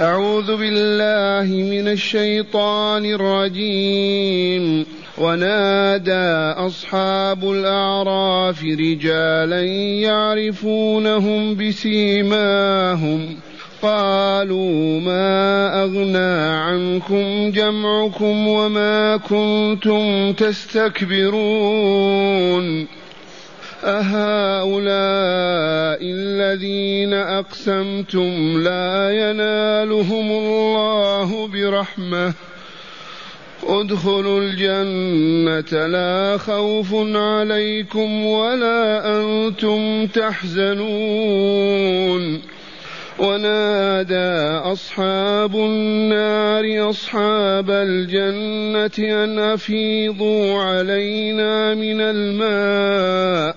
أعوذ بالله من الشيطان الرجيم. ونادى أصحاب الأعراف رجالا يعرفونهم بسيماهم. قالوا ما أغنى عنكم جمعكم وما كنتم تستكبرون. أهؤلاء الذين أقسمتم لا ينالهم الله برحمة. ادخلوا الجنة لا خوف عليكم ولا أنتم تحزنون. ونادى أصحاب النار أصحاب الجنة أن أفيضوا علينا من الماء.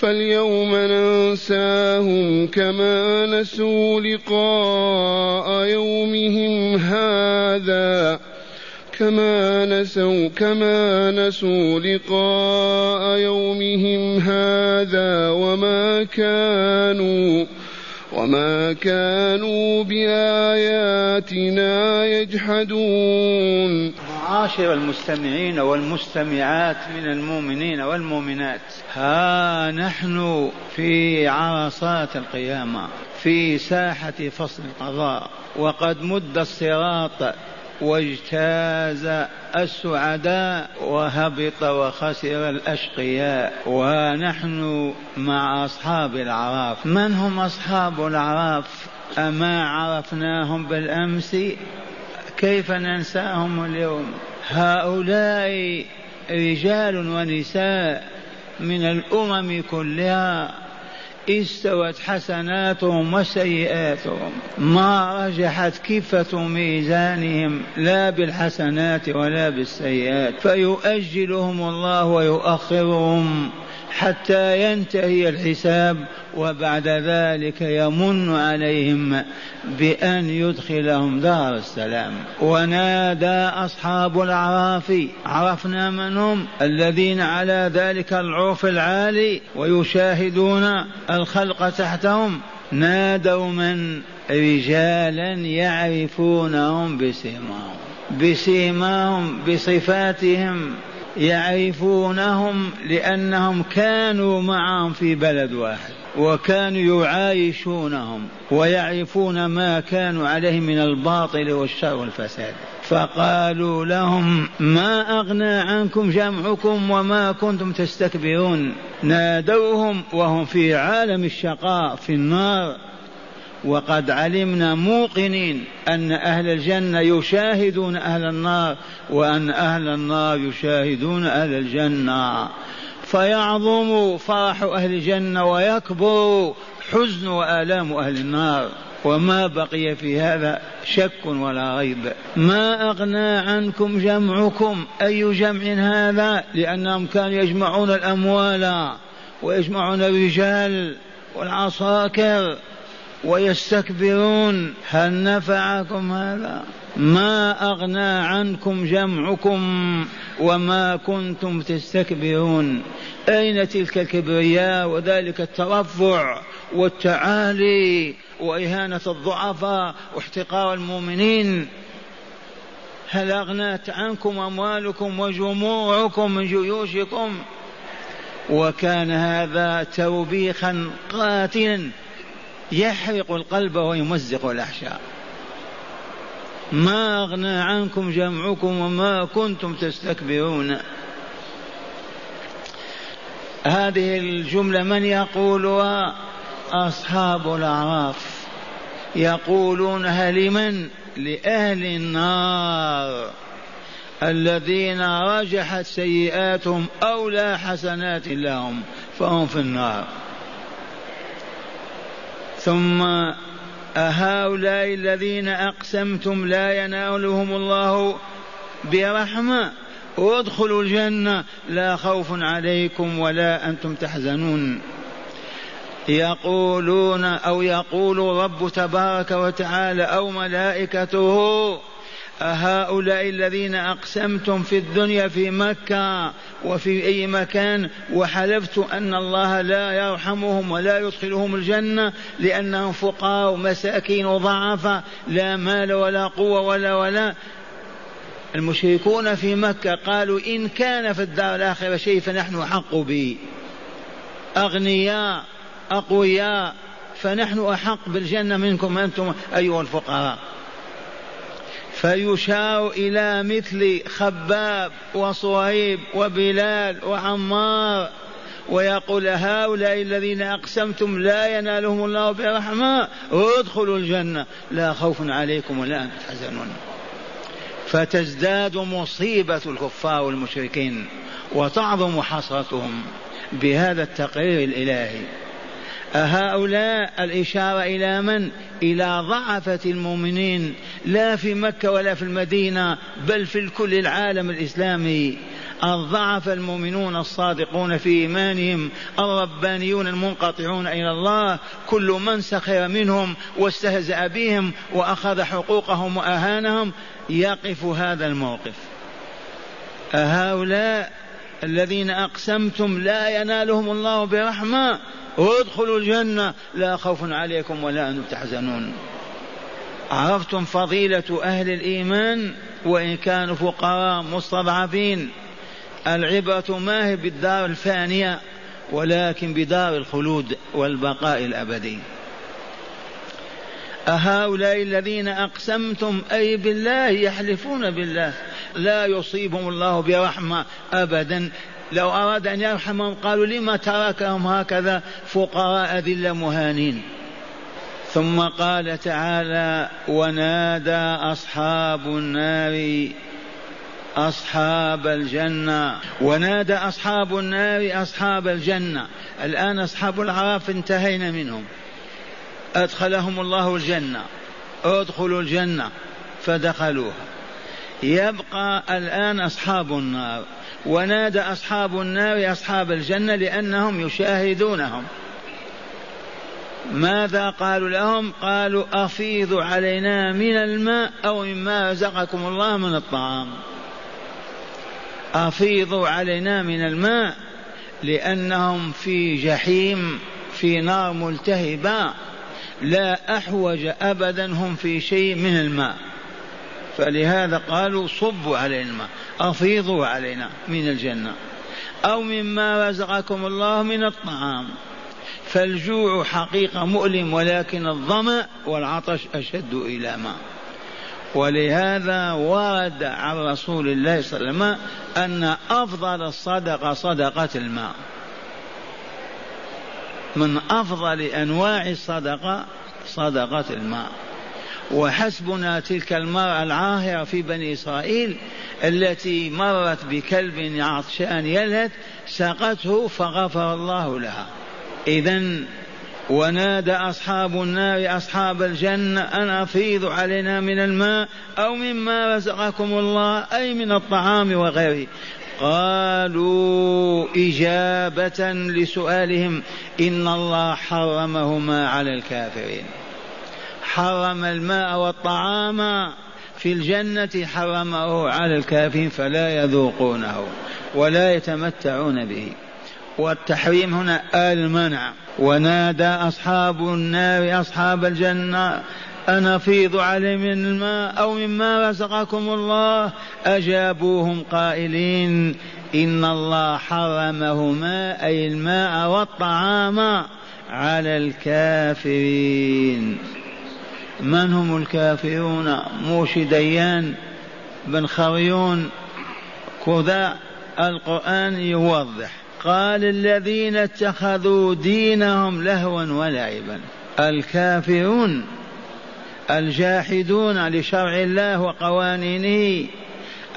فاليوم ننساهم كما نسوا لقاء يومهم هذا. كما نسوا كما نسوا لقاء يومهم هذا وما كانوا وما كانوا بآياتنا يجحدون. معاشر المستمعين والمستمعات من المؤمنين والمؤمنات. ها نحن في عرصات القيامة في ساحة فصل القضاء وقد مد الصراط واجتاز السعداء وهبط وخسر الأشقياء. ونحن مع أصحاب الاعراف من هم أصحاب الاعراف أما عرفناهم بالأمس؟ كيف ننساهم اليوم؟ هؤلاء رجال ونساء من الأمم كلها استوت حسناتهم وسيئاتهم. ما رجحت كفة ميزانهم لا بالحسنات ولا بالسيئات. فيؤجلهم الله ويؤخرهم. حتى ينتهي الحساب وبعد ذلك يمن عليهم بأن يدخلهم دار السلام. ونادى أصحاب الأعراف عرفنا من هم الذين على ذلك العرف العالي ويشاهدون الخلق تحتهم. نادوا من؟ رجالا يعرفونهم بسيماهم بسيماهم بصفاتهم. يعرفونهم لأنهم كانوا معهم في بلد واحد وكانوا يعايشونهم ويعرفون ما كانوا عليه من الباطل والشر والفساد. فقالوا لهم ما أغنى عنكم جمعكم وما كنتم تستكبرون؟ نادوهم وهم في عالم الشقاء في النار. وقد علمنا موقنين أن أهل الجنة يشاهدون أهل النار وأن أهل النار يشاهدون أهل الجنة. فيعظم فرح أهل الجنة ويكبر حزن وآلام أهل النار. وما بقي في هذا شك ولا ريب. ما أغنى عنكم جمعكم أي جمع هذا؟ لأنهم كانوا يجمعون الأموال ويجمعون الرجال والعساكر ويستكبرون هل نفعكم هذا؟ ما أغنى عنكم جمعكم وما كنتم تستكبرون. أين تلك الكبرياء وذلك الترفع والتعالي وإهانة الضعفاء واحتقار المؤمنين؟ هل أغنت عنكم أموالكم وجموعكم من جيوشكم؟ وكان هذا توبيخا قاتلا. يحرق القلب ويمزق الأحشاء. ما أغنى عنكم جمعكم وما كنتم تستكبرون. هذه الجملة من يقولها؟ أصحاب الأعراف. يقولونها لمن لأهل النار. الذين رجحت سيئاتهم أو لا حسنات لهم فهم في النار. ثم أهؤلاء الذين أقسمتم لا ينالهم الله برحمة ادخلوا الجنة. لا خوف عليكم ولا أنتم تحزنون. يقولون أو يقول رب تبارك وتعالى أو ملائكته أهؤلاء الذين أقسمتم في الدنيا في مكة وفي أي مكان وحلفت أن الله لا يرحمهم ولا يدخلهم الجنة لأنهم فقراء ومساكين وضعفاء لا مال ولا قوة ولا ولا. المشركون في مكة قالوا إن كان في الدار الآخرة شيء فنحن أحق به. أغنياء أقوياء فنحن أحق بالجنة منكم أنتم أيها الفقراء. فيشار إلى مثل خباب وصهيب وبلال وعمار ويقول هؤلاء الذين أقسمتم لا ينالهم الله برحمة ادخلوا الجنة. لا خوف عليكم ولا أنتم تحزنون. فتزداد مصيبة الكفار والمشركين وتعظم حسرتهم بهذا التقرير الإلهي. أهؤلاء الإشارة إلى من؟ إلى ضعفة المؤمنين لا في مكة ولا في المدينة بل في كل العالم الإسلامي الضعف المؤمنون الصادقون في إيمانهم الربانيون المنقطعون إلى الله كل من سخر منهم واستهزأ بهم وأخذ حقوقهم وأهانهم يقف هذا الموقف أهؤلاء الذين أقسمتم لا ينالهم الله برحمة ادخلوا الجنة. لا خوف عليكم ولا أنتم تحزنون. عرفتم فضيلة أهل الإيمان؟ وإن كانوا فقراء مستضعفين. العبرة ما هي بالدار الفانية ولكن بدار الخلود والبقاء الأبدي. أهؤلاء الذين أقسمتم أي بالله يحلفون بالله. لا يصيبهم الله برحمة أبدا. لو أراد أن يرحمهم قالوا لما تركهم هكذا فقراء ذل مهانين. ثم قال تعالى ونادى أصحاب النار أصحاب الجنة. ونادى أصحاب النار أصحاب الجنة. الآن أصحاب العراف انتهينا منهم. أدخلهم الله الجنة ادخلوا الجنة فدخلوها. يبقى الآن أصحاب النار ونادى أصحاب النار أصحاب الجنة لأنهم يشاهدونهم. ماذا قالوا لهم؟ قالوا أفيضوا علينا من الماء أو مما رزقكم الله من الطعام. أفيضوا علينا من الماء لأنهم في جحيم في نار ملتهبة. لا أحوج أبدا هم في شيء من الماء. فلهذا قالوا صبوا علينا الماء أفيضوا علينا من الجنة. أو مما رزقكم الله من الطعام. فالجوع حقيقة مؤلم ولكن الظمأ والعطش أشد إلى ما ولهذا ورد عن رسول الله صلى الله عليه وسلم أن أفضل الصدقة صدقة الماء. من أفضل أنواع الصدقة صدقة الماء. وحسبنا تلك المرأة العاهرة في بني إسرائيل التي مرت بكلب عطشان يلهث سقته فغفر الله لها. إذا ونادى أصحاب النار أصحاب الجنة أن أفيضوا علينا من الماء أو مما رزقكم الله أي من الطعام وغيره. قالوا إجابة لسؤالهم إن الله حرمهما على الكافرين. حرم الماء والطعام في الجنة حرمه على الكافرين فلا يذوقونه ولا يتمتعون به. والتحريم هنا المنع. ونادى أصحاب النار أصحاب الجنة أن أفيض عليهم من الماء أو مما رزقكم الله. أجابوهم قائلين إن الله حرمهما أي الماء والطعام على الكافرين. من هم الكافرون؟ موشي ديان بن خريون. كذا القرآن يوضح. قال الذين اتخذوا دينهم لهوا ولعبا. الكافرون الجاحدون لشرع الله وقوانينه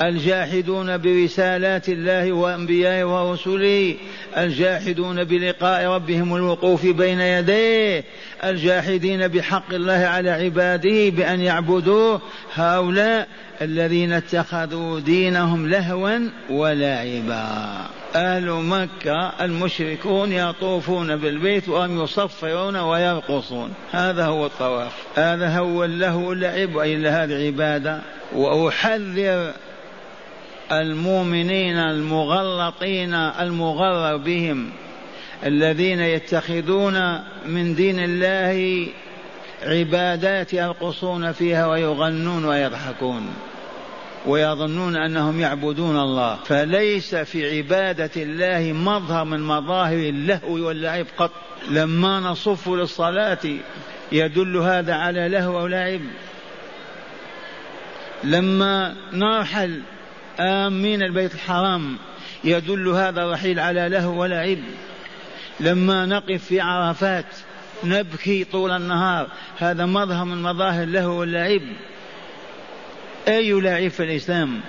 الجاحدون برسالات الله وأنبيائه ورسله الجاحدون بلقاء ربهم الوقوف بين يديه الجاحدين بحق الله على عباده بأن يعبدوه. هؤلاء الذين اتخذوا دينهم لهوا ولعبا. أهل مكة المشركون يطوفون بالبيت وهم يصفرون ويرقصون. هذا هو الطواف. هذا هو اللهو واللعب وإلا هذه عبادة وأحذر المؤمنين المغلطين المغرر بهم الذين يتخذون من دين الله عبادات يرقصون فيها ويغنون ويضحكون. ويظنون أنهم يعبدون الله. فليس في عبادة الله مظهر من مظاهر اللهو واللعب قط. لما نصف للصلاة يدل هذا على لهو ولعب لما نرحل آمين البيت الحرام يدل هذا الرحيل على لهو ولعب. لما نقف في عرفات نبكي طول النهار هذا مظهر من مظاهر اللهو واللعب. أي لعب في الإسلام؟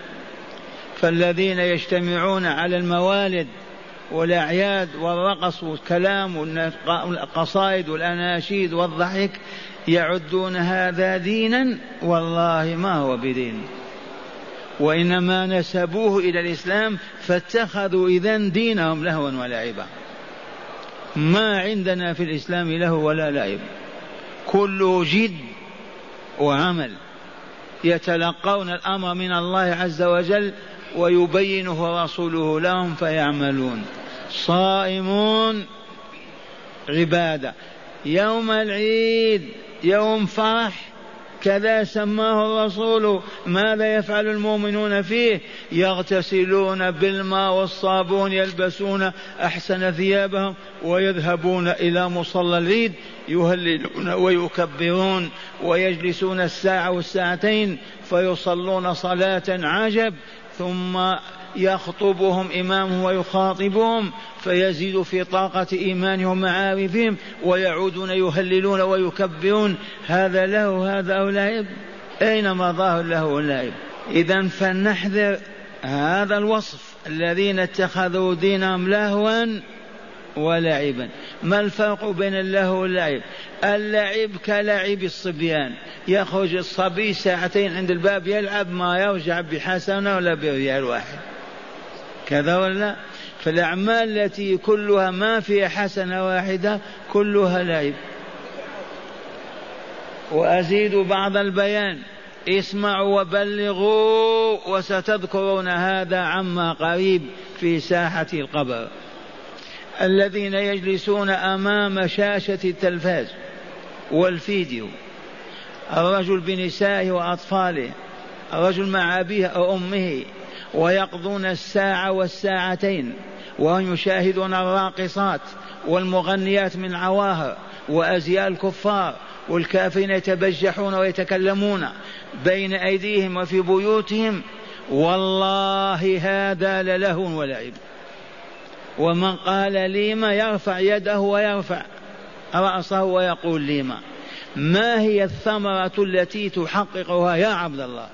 فالذين يجتمعون على الموالد والأعياد والرقص والكلام والقصائد والأناشيد والضحك يعدون هذا دينا والله ما هو بدين. وإنما نسبوه إلى الإسلام فاتخذوا إذا دينهم لهوا ولعبا. ما عندنا في الإسلام له ولا لعب. كله جد وعمل. يتلقون الأمر من الله عز وجل ويبينه رسوله لهم فيعملون. صائمون عبادة. يوم العيد يوم فرح كذا سماه الرسول. ماذا يفعل المؤمنون فيه؟ يغتسلون بالماء والصابون يلبسون أحسن ثيابهم ويذهبون إلى مصلى العيد يهللون ويكبرون ويجلسون الساعة والساعتين فيصلون صلاة عجب ثم يخطبهم إمامه ويخاطبهم فيزيد في طاقة إيمانهم ومعارفهم ويعودون يهللون ويكبرون. هذا له هذا أو لعب. أين مظاهر له واللعب إذا فلنحذر هذا الوصف. الذين اتخذوا دينهم لهوا ولعبا. ما الفرق بين اللهو واللعب اللعب كلعب الصبيان. يخرج الصبي ساعتين عند الباب يلعب ما يرجع بحسنة ولا بريال واحد. كذا ولا فالأعمال التي كلها ما فيها حسنة واحدة كلها لعب. وأزيد بعض البيان. اسمعوا وبلغوا وستذكرون هذا عما قريب في ساحة القبر. الذين يجلسون أمام شاشة التلفاز والفيديو. الرجل بنسائه وأطفاله. الرجل مع أبيه أو أمه. ويقضون الساعة والساعتين وهم يشاهدون الراقصات والمغنيات من عواهر وأزياء الكفار والكافرين يتبجحون ويتكلمون بين أيديهم وفي بيوتهم. والله هذا للهو ولعب. ومن قال ليما يرفع يده ويرفع رأسه ويقول ليما ما هي الثمرة التي تحققها يا عبد الله؟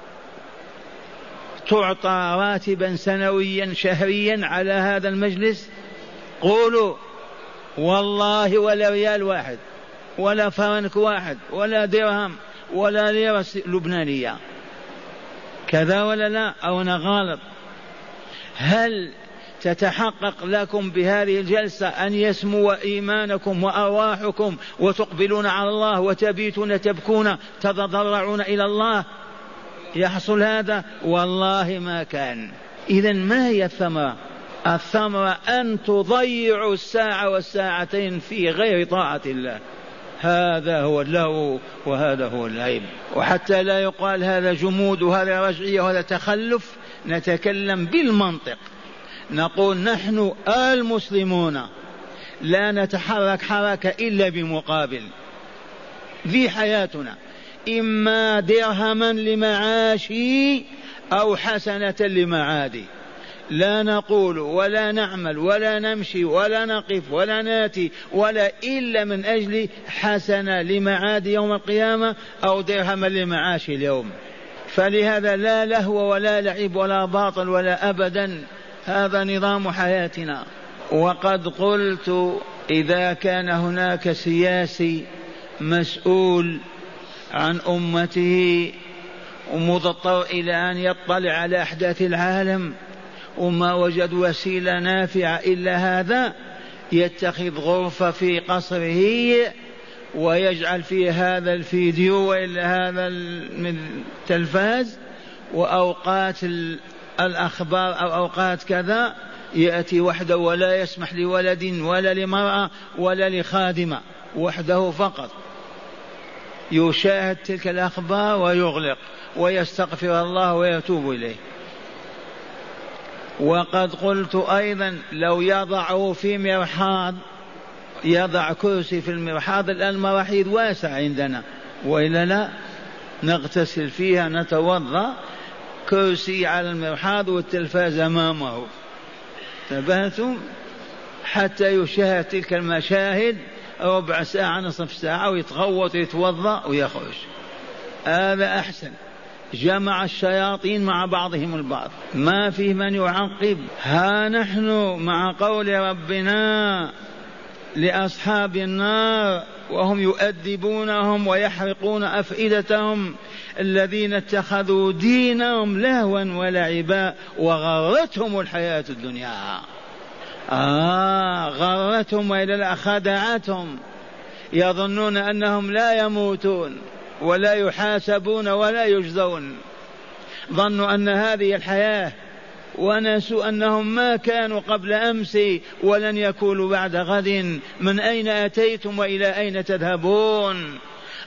تعطى راتبا سنويا شهريا على هذا المجلس؟ قولوا والله ولا ريال واحد ولا فرنك واحد ولا درهم ولا ليرة لبنانية. كذا ولا لا؟ أو أنا غالط هل تتحقق لكم بهذه الجلسة أن يسمو إيمانكم وأرواحكم وتقبلون على الله وتبيتون تبكون تتضرعون إلى الله؟ يحصل هذا؟ والله ما كان. إذا ما هي الثمرة؟ الثمرة أن تضيعوا الساعة والساعتين في غير طاعة الله. هذا هو اللهو وهذا هو العيب. وحتى لا يقال هذا جمود وهذا رجعية وهذا تخلف نتكلم بالمنطق. نقول نحن المسلمون لا نتحرك حركة إلا بمقابل. في حياتنا إما درهما لمعاشي أو حسنة لمعادي. لا نقول ولا نعمل ولا نمشي ولا نقف ولا ناتي ولا إلا من أجل حسنة لمعاد يوم القيامة أو درهما لمعاش اليوم. فلهذا لا لهو ولا لعب ولا باطل ولا أبدا. هذا نظام حياتنا. وقد قلت إذا كان هناك سياسي مسؤول عن أمته ومضطر إلى أن يطلع على أحداث العالم. وما وجد وسيلة نافعة إلا هذا يتخذ غرفة في قصره ويجعل فيه هذا الفيديو وإلا هذا التلفاز وأوقات الأخبار أو أوقات كذا يأتي وحده ولا يسمح لولد ولا لمرأة ولا لخادمة وحده فقط. يشاهد تلك الأخبار ويغلق ويستغفر الله ويتوب إليه. وقد قلت أيضا لو يضعه في مرحاض يضع كرسي في المرحاض الآن المراحيض واسع عندنا. وإلا لا نغتسل فيها نتوضأ كرسي على المرحاض والتلفاز أمامه. انتبهتم؟ حتى يشاهد تلك المشاهد ربع ساعة نصف ساعة ويتغوط ويتوضأ ويخرج. هذا أحسن. جمع الشياطين مع بعضهم البعض. ما فيه من يعقب. ها نحن مع قول ربنا لأصحاب النار وهم يؤدبونهم ويحرقون أفئدتهم. الذين اتخذوا دينهم لهوا ولعبا وغرتهم الحياة الدنيا. آه غرتهم وإلى خدعتهم. يظنون أنهم لا يموتون ولا يحاسبون ولا يجزون. ظنوا أن هذه الحياة ونسوا أنهم ما كانوا قبل أمس ولن يكونوا بعد غد. من أين أتيتم وإلى أين تذهبون؟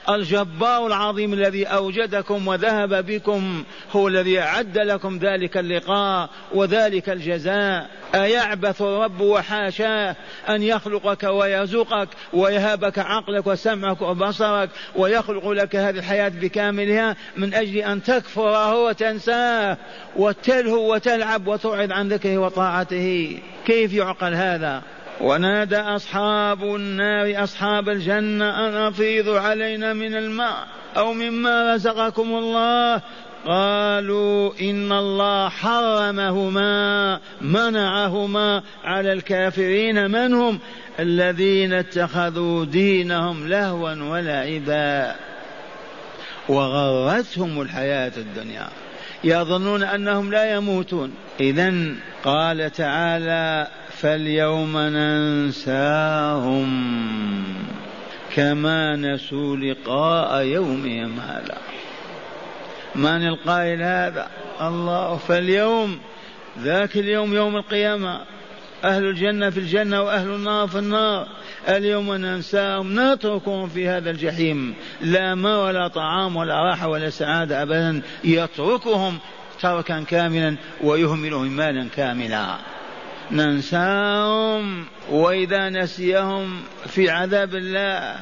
الجبار العظيم الذي أوجدكم وذهب بكم هو الذي أعد لكم ذلك اللقاء وذلك الجزاء. أيعبث الرب وحاشاه أن يخلقك ويرزقك ويهبك عقلك وسمعك وبصرك ويخلق لك هذه الحياة بكاملها من أجل أن تكفره وتنساه وتلهو وتلعب وتعرض عن ذكره وطاعته. كيف يعقل هذا؟ ونادى أصحاب النار أصحاب الجنة أن أفيضوا علينا من الماء أو مما رزقكم الله؟ قالوا إن الله حرمهما منعهما على الكافرين من هم؟ الذين اتخذوا دينهم لهوا ولعبا. وغرتهم الحياة الدنيا. يظنون أنهم لا يموتون. إذا قال تعالى فاليوم ننساهم كما نسوا لقاء يومهم هذا من القائل هذا؟ الله. فاليوم ذاك اليوم يوم القيامة. أهل الجنة في الجنة وأهل النار في النار. اليوم ننساهم نتركهم في هذا الجحيم. لا ما ولا طعام ولا راحة ولا سعادة أبدا. يتركهم تركا كاملا ويهملهم مالا كاملا. ننساهم وإذا نسيهم في عذاب الله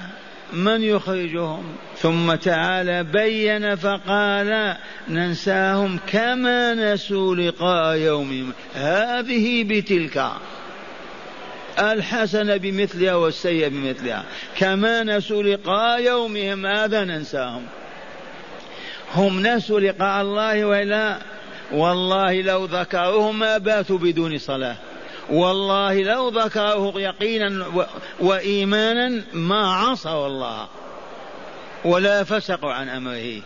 من يخرجهم؟ ثم تعالى بين فقال ننساهم كما نسوا لقاء يومهم. هذه بتلك الحسنة بمثلها والسيئة بمثلها. كما نسوا لقاء يومهم هذا ننساهم. هم نسوا لقاء الله وإلا والله لو ذكروه ما باتوا بدون صلاة. والله لو ذكروه يقينا وإيمانا ما عصوا الله ولا فسقوا عن أمره.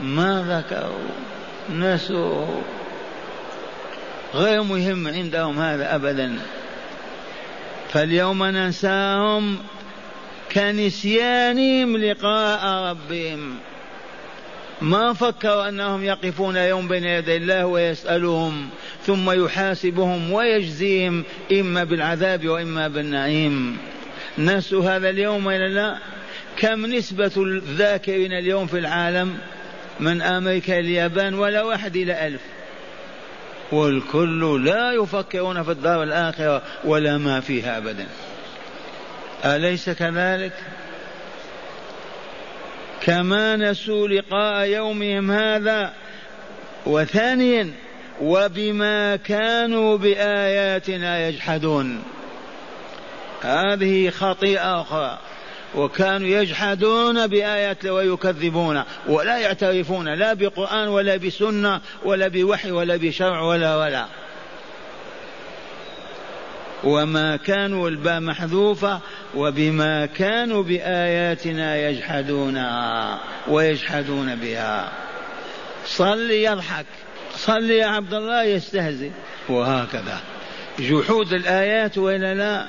ما ذكروا نسوا. غير مهم عندهم هذا أبدا. فاليوم ننساهم كنسيانهم لقاء ربهم. ما فكروا أنهم يقفون يوم بين يدي الله ويسألهم ثم يحاسبهم ويجزيهم إما بالعذاب وإما بالنعيم. نسوا هذا اليوم إلى لا؟ كم نسبة الذاكرين اليوم في العالم؟ من أمريكا اليابان ولا واحد إلى ألف. والكل لا يفكرون في الدار الآخرة ولا ما فيها أبدا. أليس كذلك؟ كما نسوا لقاء يومهم هذا. وثانيا وبما كانوا بآياتنا يجحدون. هذه خطيئة أخرى. وكانوا يجحدون بآيات ويكذبون ولا يعترفون لا بقرآن ولا بسنة ولا بوحي ولا بشرع ولا ولا. وما كانوا الباء محذوفة وبما كانوا بآياتنا يجحدونها ويجحدون بها. صل يضحك. صل يا عبد الله يستهزئ. وهكذا. جحود الآيات وإلا لا؟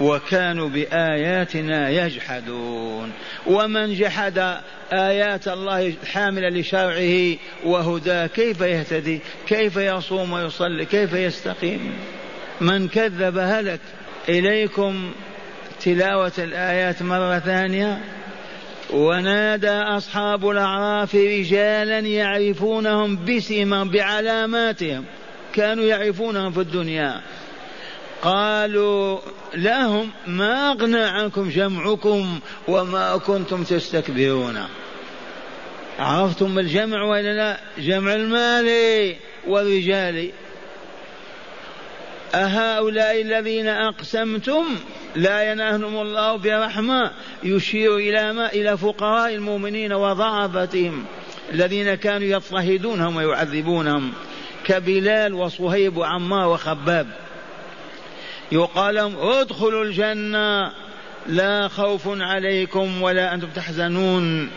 وكانوا بآياتنا يجحدون. ومن جحد آيات الله حاملة لشرعه وهداه كيف يهتدي؟ كيف يصوم ويصلي؟ كيف يستقيم؟ من كذب هلك. إليكم تلاوة الآيات مرة ثانية. ونادى أصحاب الأعراف رجالا يعرفونهم بسمهم بعلاماتهم. كانوا يعرفونهم في الدنيا. قالوا لهم ما أغنى عنكم جمعكم وما كنتم تستكبرون. عرفتم الجمع ولا لا؟ جمع المال والرجال. أهؤلاء الذين أقسمتم لا ينالهم الله برحمة يشير إلى ما؟ إلى فقراء المؤمنين وضعفتهم الذين كانوا يضطهدونهم ويعذبونهم كبلال وصهيب وعمار وخباب. يقال لهم ادخلوا الجنة لا خوف عليكم ولا أنتم تحزنون.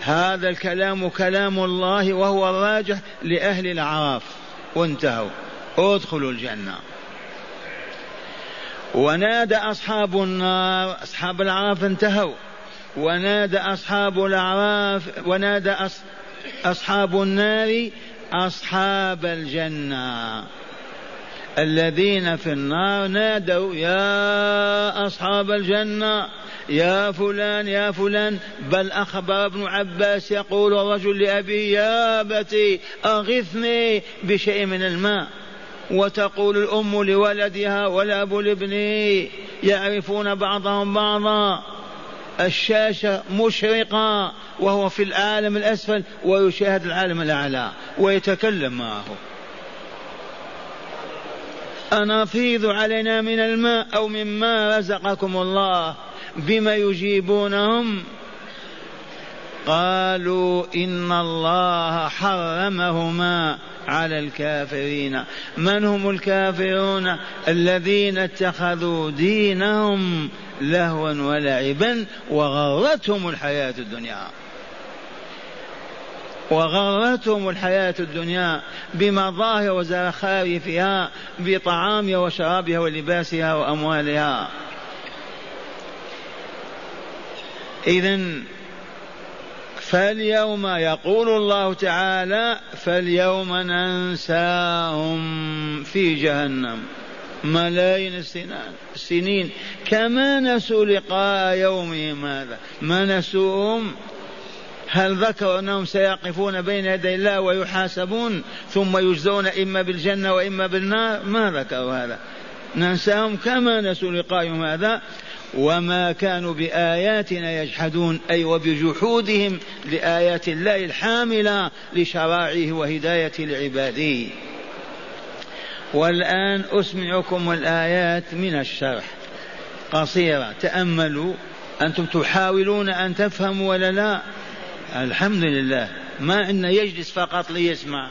هذا الكلام كلام الله وهو الراجح لأهل الأعراف. وانتهوا. ادخلوا الجنة. ونادى أصحاب النار أصحاب الأعراف انتهوا. ونادى أصحاب الأعراف ونادى أصحاب النار أصحاب الجنة. الذين في النار نادوا يا أصحاب الجنة يا فلان يا فلان. بل أخبر ابن عباس يقول الرجل لأبيه يا أبتي أغثني بشيء من الماء. وتقول الأم لولدها والأب لابنه يعرفون بعضهم بعضا. الشاشة مشرقة وهو في العالم الأسفل ويشاهد العالم الأعلى ويتكلم معه. أنفيض علينا من الماء أو مما رزقكم الله بما يجيبونهم. قالوا إن الله حرمهما. على الكافرين. من هم الكافرون؟ الذين اتخذوا دينهم لهوا ولعبا وغرتهم الحياة الدنيا. وغرتهم الحياة الدنيا بمظاهر وزخارفها بطعامها وشرابها ولباسها وأموالها. إذا فاليوم يقول الله تعالى فاليوم ننساهم في جهنم. ملايين السنين. كما نسوا لقاء يومهم هذا. ما نسوهم؟ هل ذكروا أنهم سيقفون بين يدي الله ويحاسبون ثم يجزون إما بالجنة وإما بالنار؟ ما ذكروا هذا. ننساهم كما نسوا لقاء يوم هذا. وما كانوا بآياتنا يجحدون أي وبجحودهم لآيات الله الحاملة لشرائعه وهدايته لعباده. والآن أسمعكم الآيات من الشرح. قصيرة تأملوا. أنتم تحاولون أن تفهموا ولا لا؟ الحمد لله. ما أن يجلس فقط ليسمع.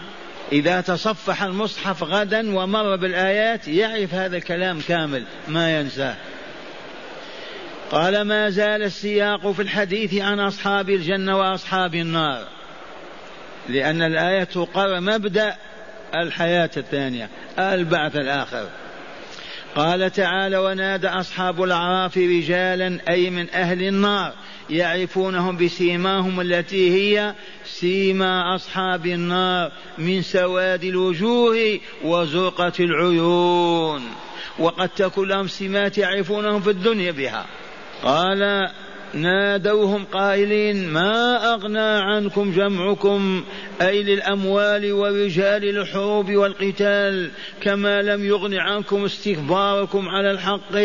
إذا تصفح المصحف غدا ومر بالآيات يعرف هذا الكلام كامل. ما ينساه. قال ما زال السياق في الحديث عن أصحاب الجنة وأصحاب النار لأن الآية تقر مبدأ الحياة الثانية البعث الآخر. قال تعالى ونادى أصحاب الأعراف رجالا أي من أهل النار يعرفونهم بسيماهم التي هي سيما أصحاب النار من سواد الوجوه وزرقة العيون. وقد تكون لهم سمات يعرفونهم في الدنيا بها. قال نادوهم قائلين ما أغنى عنكم جمعكم أي للأموال ورجال الحروب والقتال كما لم يغن عنكم استكباركم على الحق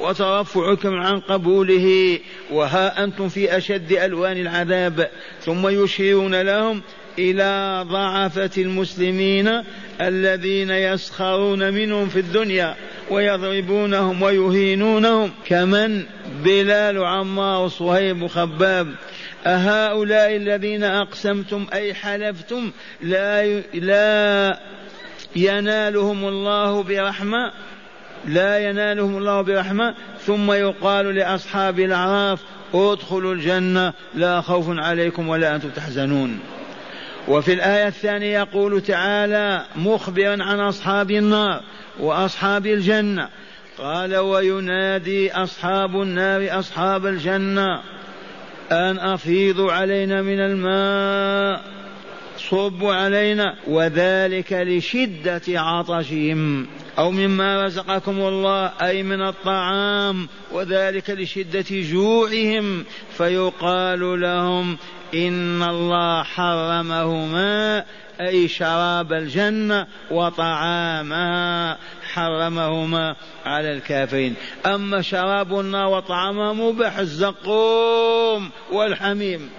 وترفعكم عن قبوله وها أنتم في أشد ألوان العذاب ثم يشيرون لهم إلى ضعفة المسلمين الذين يسخرون منهم في الدنيا ويضربونهم ويهينونهم. كمن؟ بلال وعمار وصهيب وخباب. أهؤلاء الذين أقسمتم أي حلفتم لا لا ينالهم الله برحمة لا ينالهم الله برحمة ثم يقال لأصحاب الأعراف ادخلوا الجنة لا خوف عليكم ولا أنتم تحزنون. وفي الآية الثانية يقول تعالى مخبرا عن أصحاب النار وأصحاب الجنة. قال وينادي أصحاب النار أصحاب الجنة أن أفيضوا علينا من الماء صبوا علينا وذلك لشدة عطشهم. أو مما رزقكم الله أي من الطعام وذلك لشدة جوعهم فيقال لهم إن الله حرمهما أي شراب الجنة وطعامها حرمهما على الكافرين. أما شراب النار وطعامها مباح الزقوم والحميم.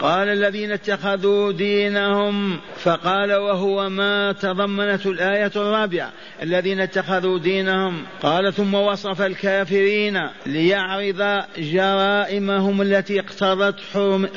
قال الذين اتخذوا دينهم فقال وهو ما تضمنته الآية الرابعة. الذين اتخذوا دينهم قال ثم وصف الكافرين ليعرض جرائمهم التي اقتضت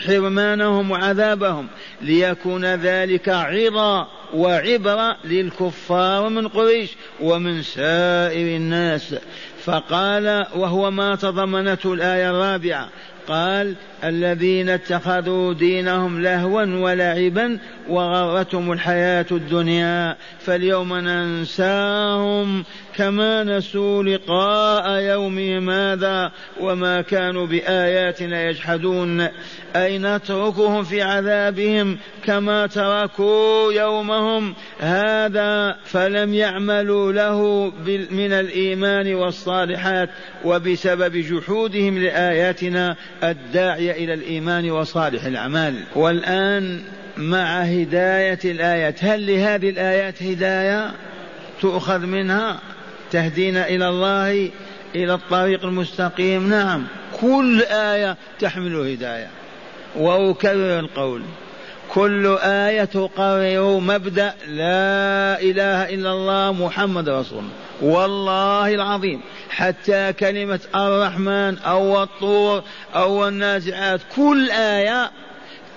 حرمانهم وعذابهم ليكون ذلك عظة وعبرة للكفار من قريش ومن سائر الناس. فقال وهو ما تضمنته الآية الرابعة. قال الذين اتخذوا دينهم لهوا ولعبا وغرتهم الحياة الدنيا فاليوم ننساهم كما نسوا لقاء يومهم هذا وما كانوا بآياتنا يجحدون أي نتركهم في عذابهم كما تركوا يومهم هذا فلم يعملوا له من الإيمان والصالحات وبسبب جحودهم لآياتنا الداعية إلى الإيمان وصالح الأعمال والآن مع هداية الآيات هل لهذه الآيات هداية تؤخذ منها؟ تهدينا إلى الله إلى الطريق المستقيم. نعم كل آية تحمل هداية. وأكرر القول كل آية تقرر مبدأ لا إله إلا الله محمد رسول الله. والله العظيم حتى كلمة الرحمن أو الطور أو النازعات كل آية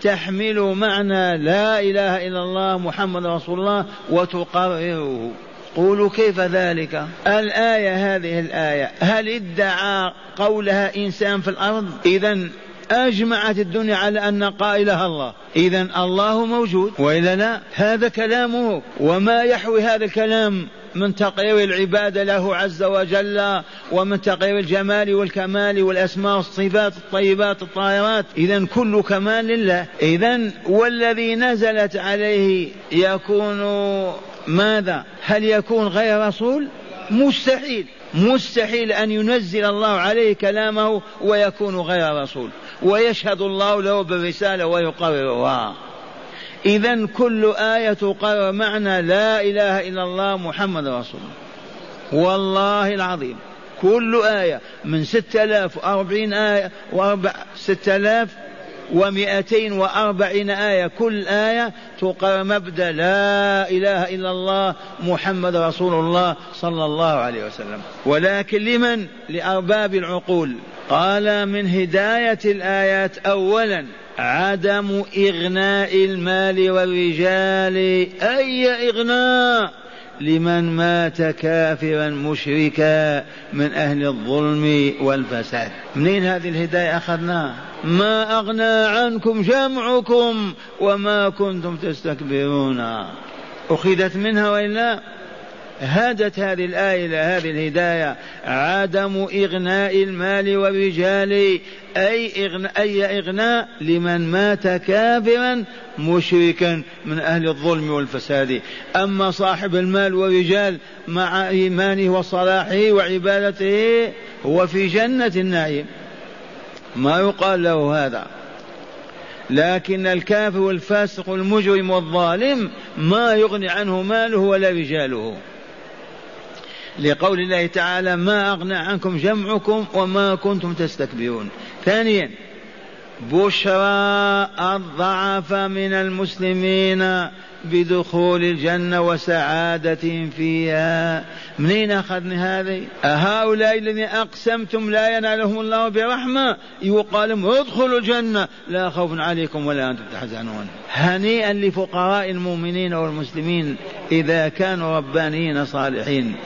تحمل معنى لا إله إلا الله محمد رسول الله وتقرره. قولوا كيف ذلك؟ الآية هذه الآية هل ادعى قولها إنسان في الأرض؟ إذا أجمعت الدنيا على أن قائلها الله. إذا الله موجود وإلا لا هذا كلامه. وما يحوي هذا الكلام من تقرير العبادة له عز وجل ومن تقرير الجمال والكمال والأسماء والصفات الطيبات الطاهرات. إذا كل كمال لله. إذا والذي نزلت عليه يكون ماذا؟ هل يكون غير رسول؟ مستحيل. مستحيل أن ينزل الله عليه كلامه ويكون غير رسول. ويشهد الله له بالرسالة ويقررها. إذا كل آية تقرر معنى لا إله إلا الله محمد رسول. الله والله العظيم. كل آية من ستة آلاف وأربعين آية وأربع ستة آلاف ومئتين وأربعين آية كل آية تقرر مبدأ لا إله إلا الله محمد رسول الله صلى الله عليه وسلم. ولكن لمن؟ لأرباب العقول. قال من هداية الآيات أولا عدم إغناء المال والرجال. أي إغناء؟ لمن مات كافرا مشركا من أهل الظلم والفساد. منين هذه الهداية أخذناها ما أغنى عنكم جمعكم وما كنتم تستكبرون. أخذت منها وإلا؟ هدت هذه الآية إلى هذه الهداية عدم إغناء المال والرجال أي إغناء, أي إغناء لمن مات كافرا مشركا من أهل الظلم والفساد. أما صاحب المال والرجال مع إيمانه وصلاحه وعبادته هو في جنة النعيم. ما يقال له هذا. لكن الكافر والفاسق والمجرم والظالم ما يغني عنه ماله ولا رجاله. لقول الله تعالى ما أغنى عنكم جمعكم وما كنتم تستكبرون. ثانيا بشرى الضعف من المسلمين بدخول الجنة وسعادتهم فيها. منين أخذنا هذه؟ هؤلاء الذين أقسمتم لا ينالهم الله برحمة. يقال لهم ادخلوا الجنة لا خوف عليكم ولا أنتم تحزنون. هنيئا لفقراء المؤمنين والمسلمين إذا كانوا ربانيين صالحين.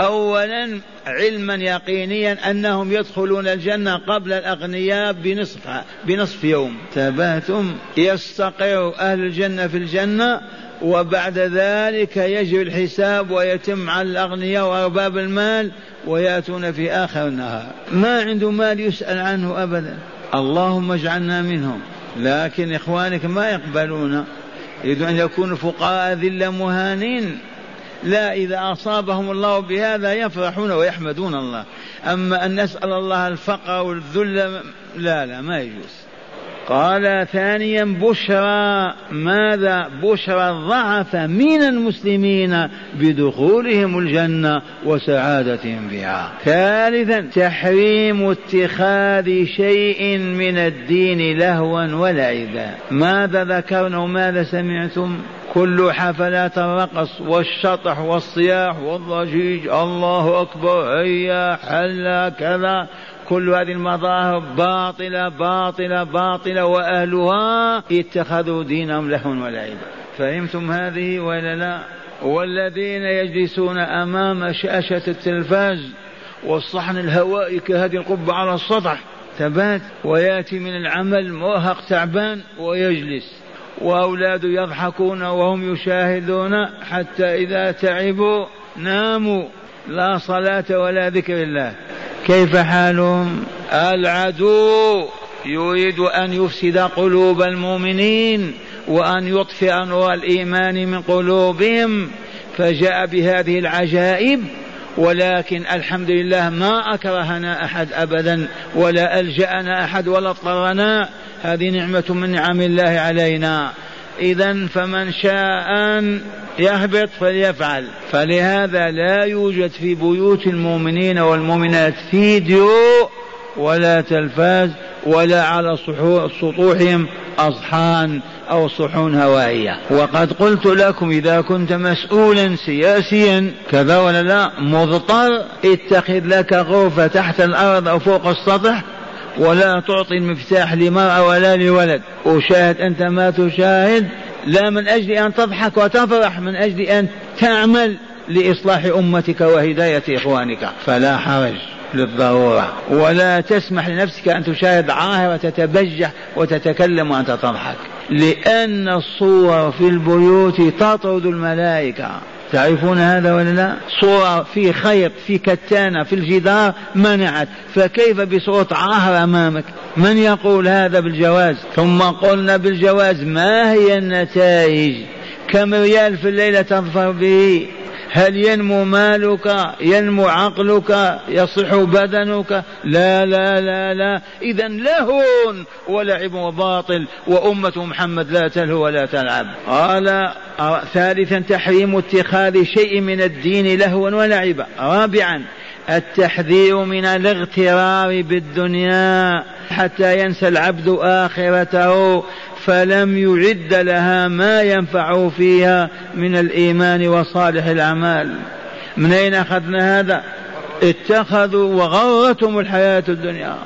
أولا علما يقينيا أنهم يدخلون الجنة قبل الأغنياء بنصف بنصف يوم. تباتم يستقر أهل الجنة في الجنة وبعد ذلك يجري الحساب ويتم على الأغنياء وأرباب المال ويأتون في آخر النهار. ما عنده مال يسأل عنه أبدا. اللهم اجعلنا منهم. لكن إخوانك ما يقبلون. يريدون أن يكونوا فقراء ذل مهانين. لا إذا أصابهم الله بهذا يفرحون ويحمدون الله. أما أن نسأل الله الفقر والذل لا لا ما يجوز. قال ثانيا بشرى ماذا؟ بشرى الضعف من المسلمين بدخولهم الجنة وسعادتهم بها ثالثا تحريم اتخاذ شيء من الدين لهوا ولعبا ماذا ذكرنا وماذا سمعتم؟ كل حفلات الرقص والشطح والصياح والضجيج الله أكبر هيا حلا كذا. كل هذه المظاهر باطلة باطلة باطلة وأهلها اتخذوا دينهم لهوا ولعبا. فهمتم هذه ولا لا؟ والذين يجلسون أمام شاشة التلفاز والصحن الهوائي كهذه القبة على السطح ثبات ويأتي من العمل مرهق تعبان ويجلس. وأولاده يضحكون وهم يشاهدون حتى إذا تعبوا ناموا. لا صلاة ولا ذكر الله. كيف حالهم؟ العدو يريد أن يفسد قلوب المؤمنين وأن يطفئ نور الإيمان من قلوبهم. فجاء بهذه العجائب ولكن الحمد لله ما أكرهنا أحد أبدا ولا ألجأنا أحد ولا اضطرنا. هذه نعمة من نعم الله علينا. إذا فمن شاء أن يهبط فليفعل. فلهذا لا يوجد في بيوت المؤمنين والمؤمنات فيديو ولا تلفاز ولا على سطوحهم أصحان أو صحون هوائية. وقد قلت لكم إذا كنت مسؤولا سياسيا كذا ولا لا مضطر اتخذ لك غرفة تحت الأرض أو فوق السطح ولا تعطي المفتاح لمرأة ولا لولد. وشاهد أنت ما تشاهد. لا من أجل أن تضحك وتفرح من أجل أن تعمل لإصلاح أمتك وهداية إخوانك. فلا حرج. للضرورة. ولا تسمح لنفسك أن تشاهد عاهرة تتبجح وتتكلم وأنت تضحك. لأن الصور في البيوت تطرد الملائكة. تعرفون هذا ولا لا؟ صورة في خيط في كتانة في الجدار منعت. فكيف بصورة عاهر أمامك؟ من يقول هذا بالجواز؟ ثم قلنا بالجواز ما هي النتائج؟ كم ريال في الليلة تظفر به؟ هل ينمو مالك؟ ينمو عقلك؟ يصح بدنك؟ لا لا لا لا. إذا لهو ولعب وباطل وأمة محمد لا تلهو ولا تلعب. قال ثالثا تحريم اتخاذ شيء من الدين لهوا ولعبا. رابعا التحذير من الاغترار بالدنيا حتى ينسى العبد آخرته. فلم يعد لها ما ينفع فيها من الإيمان وصالح الأعمال. من أين أخذنا هذا؟ اتخذوا وغرتهم الحياة الدنيا.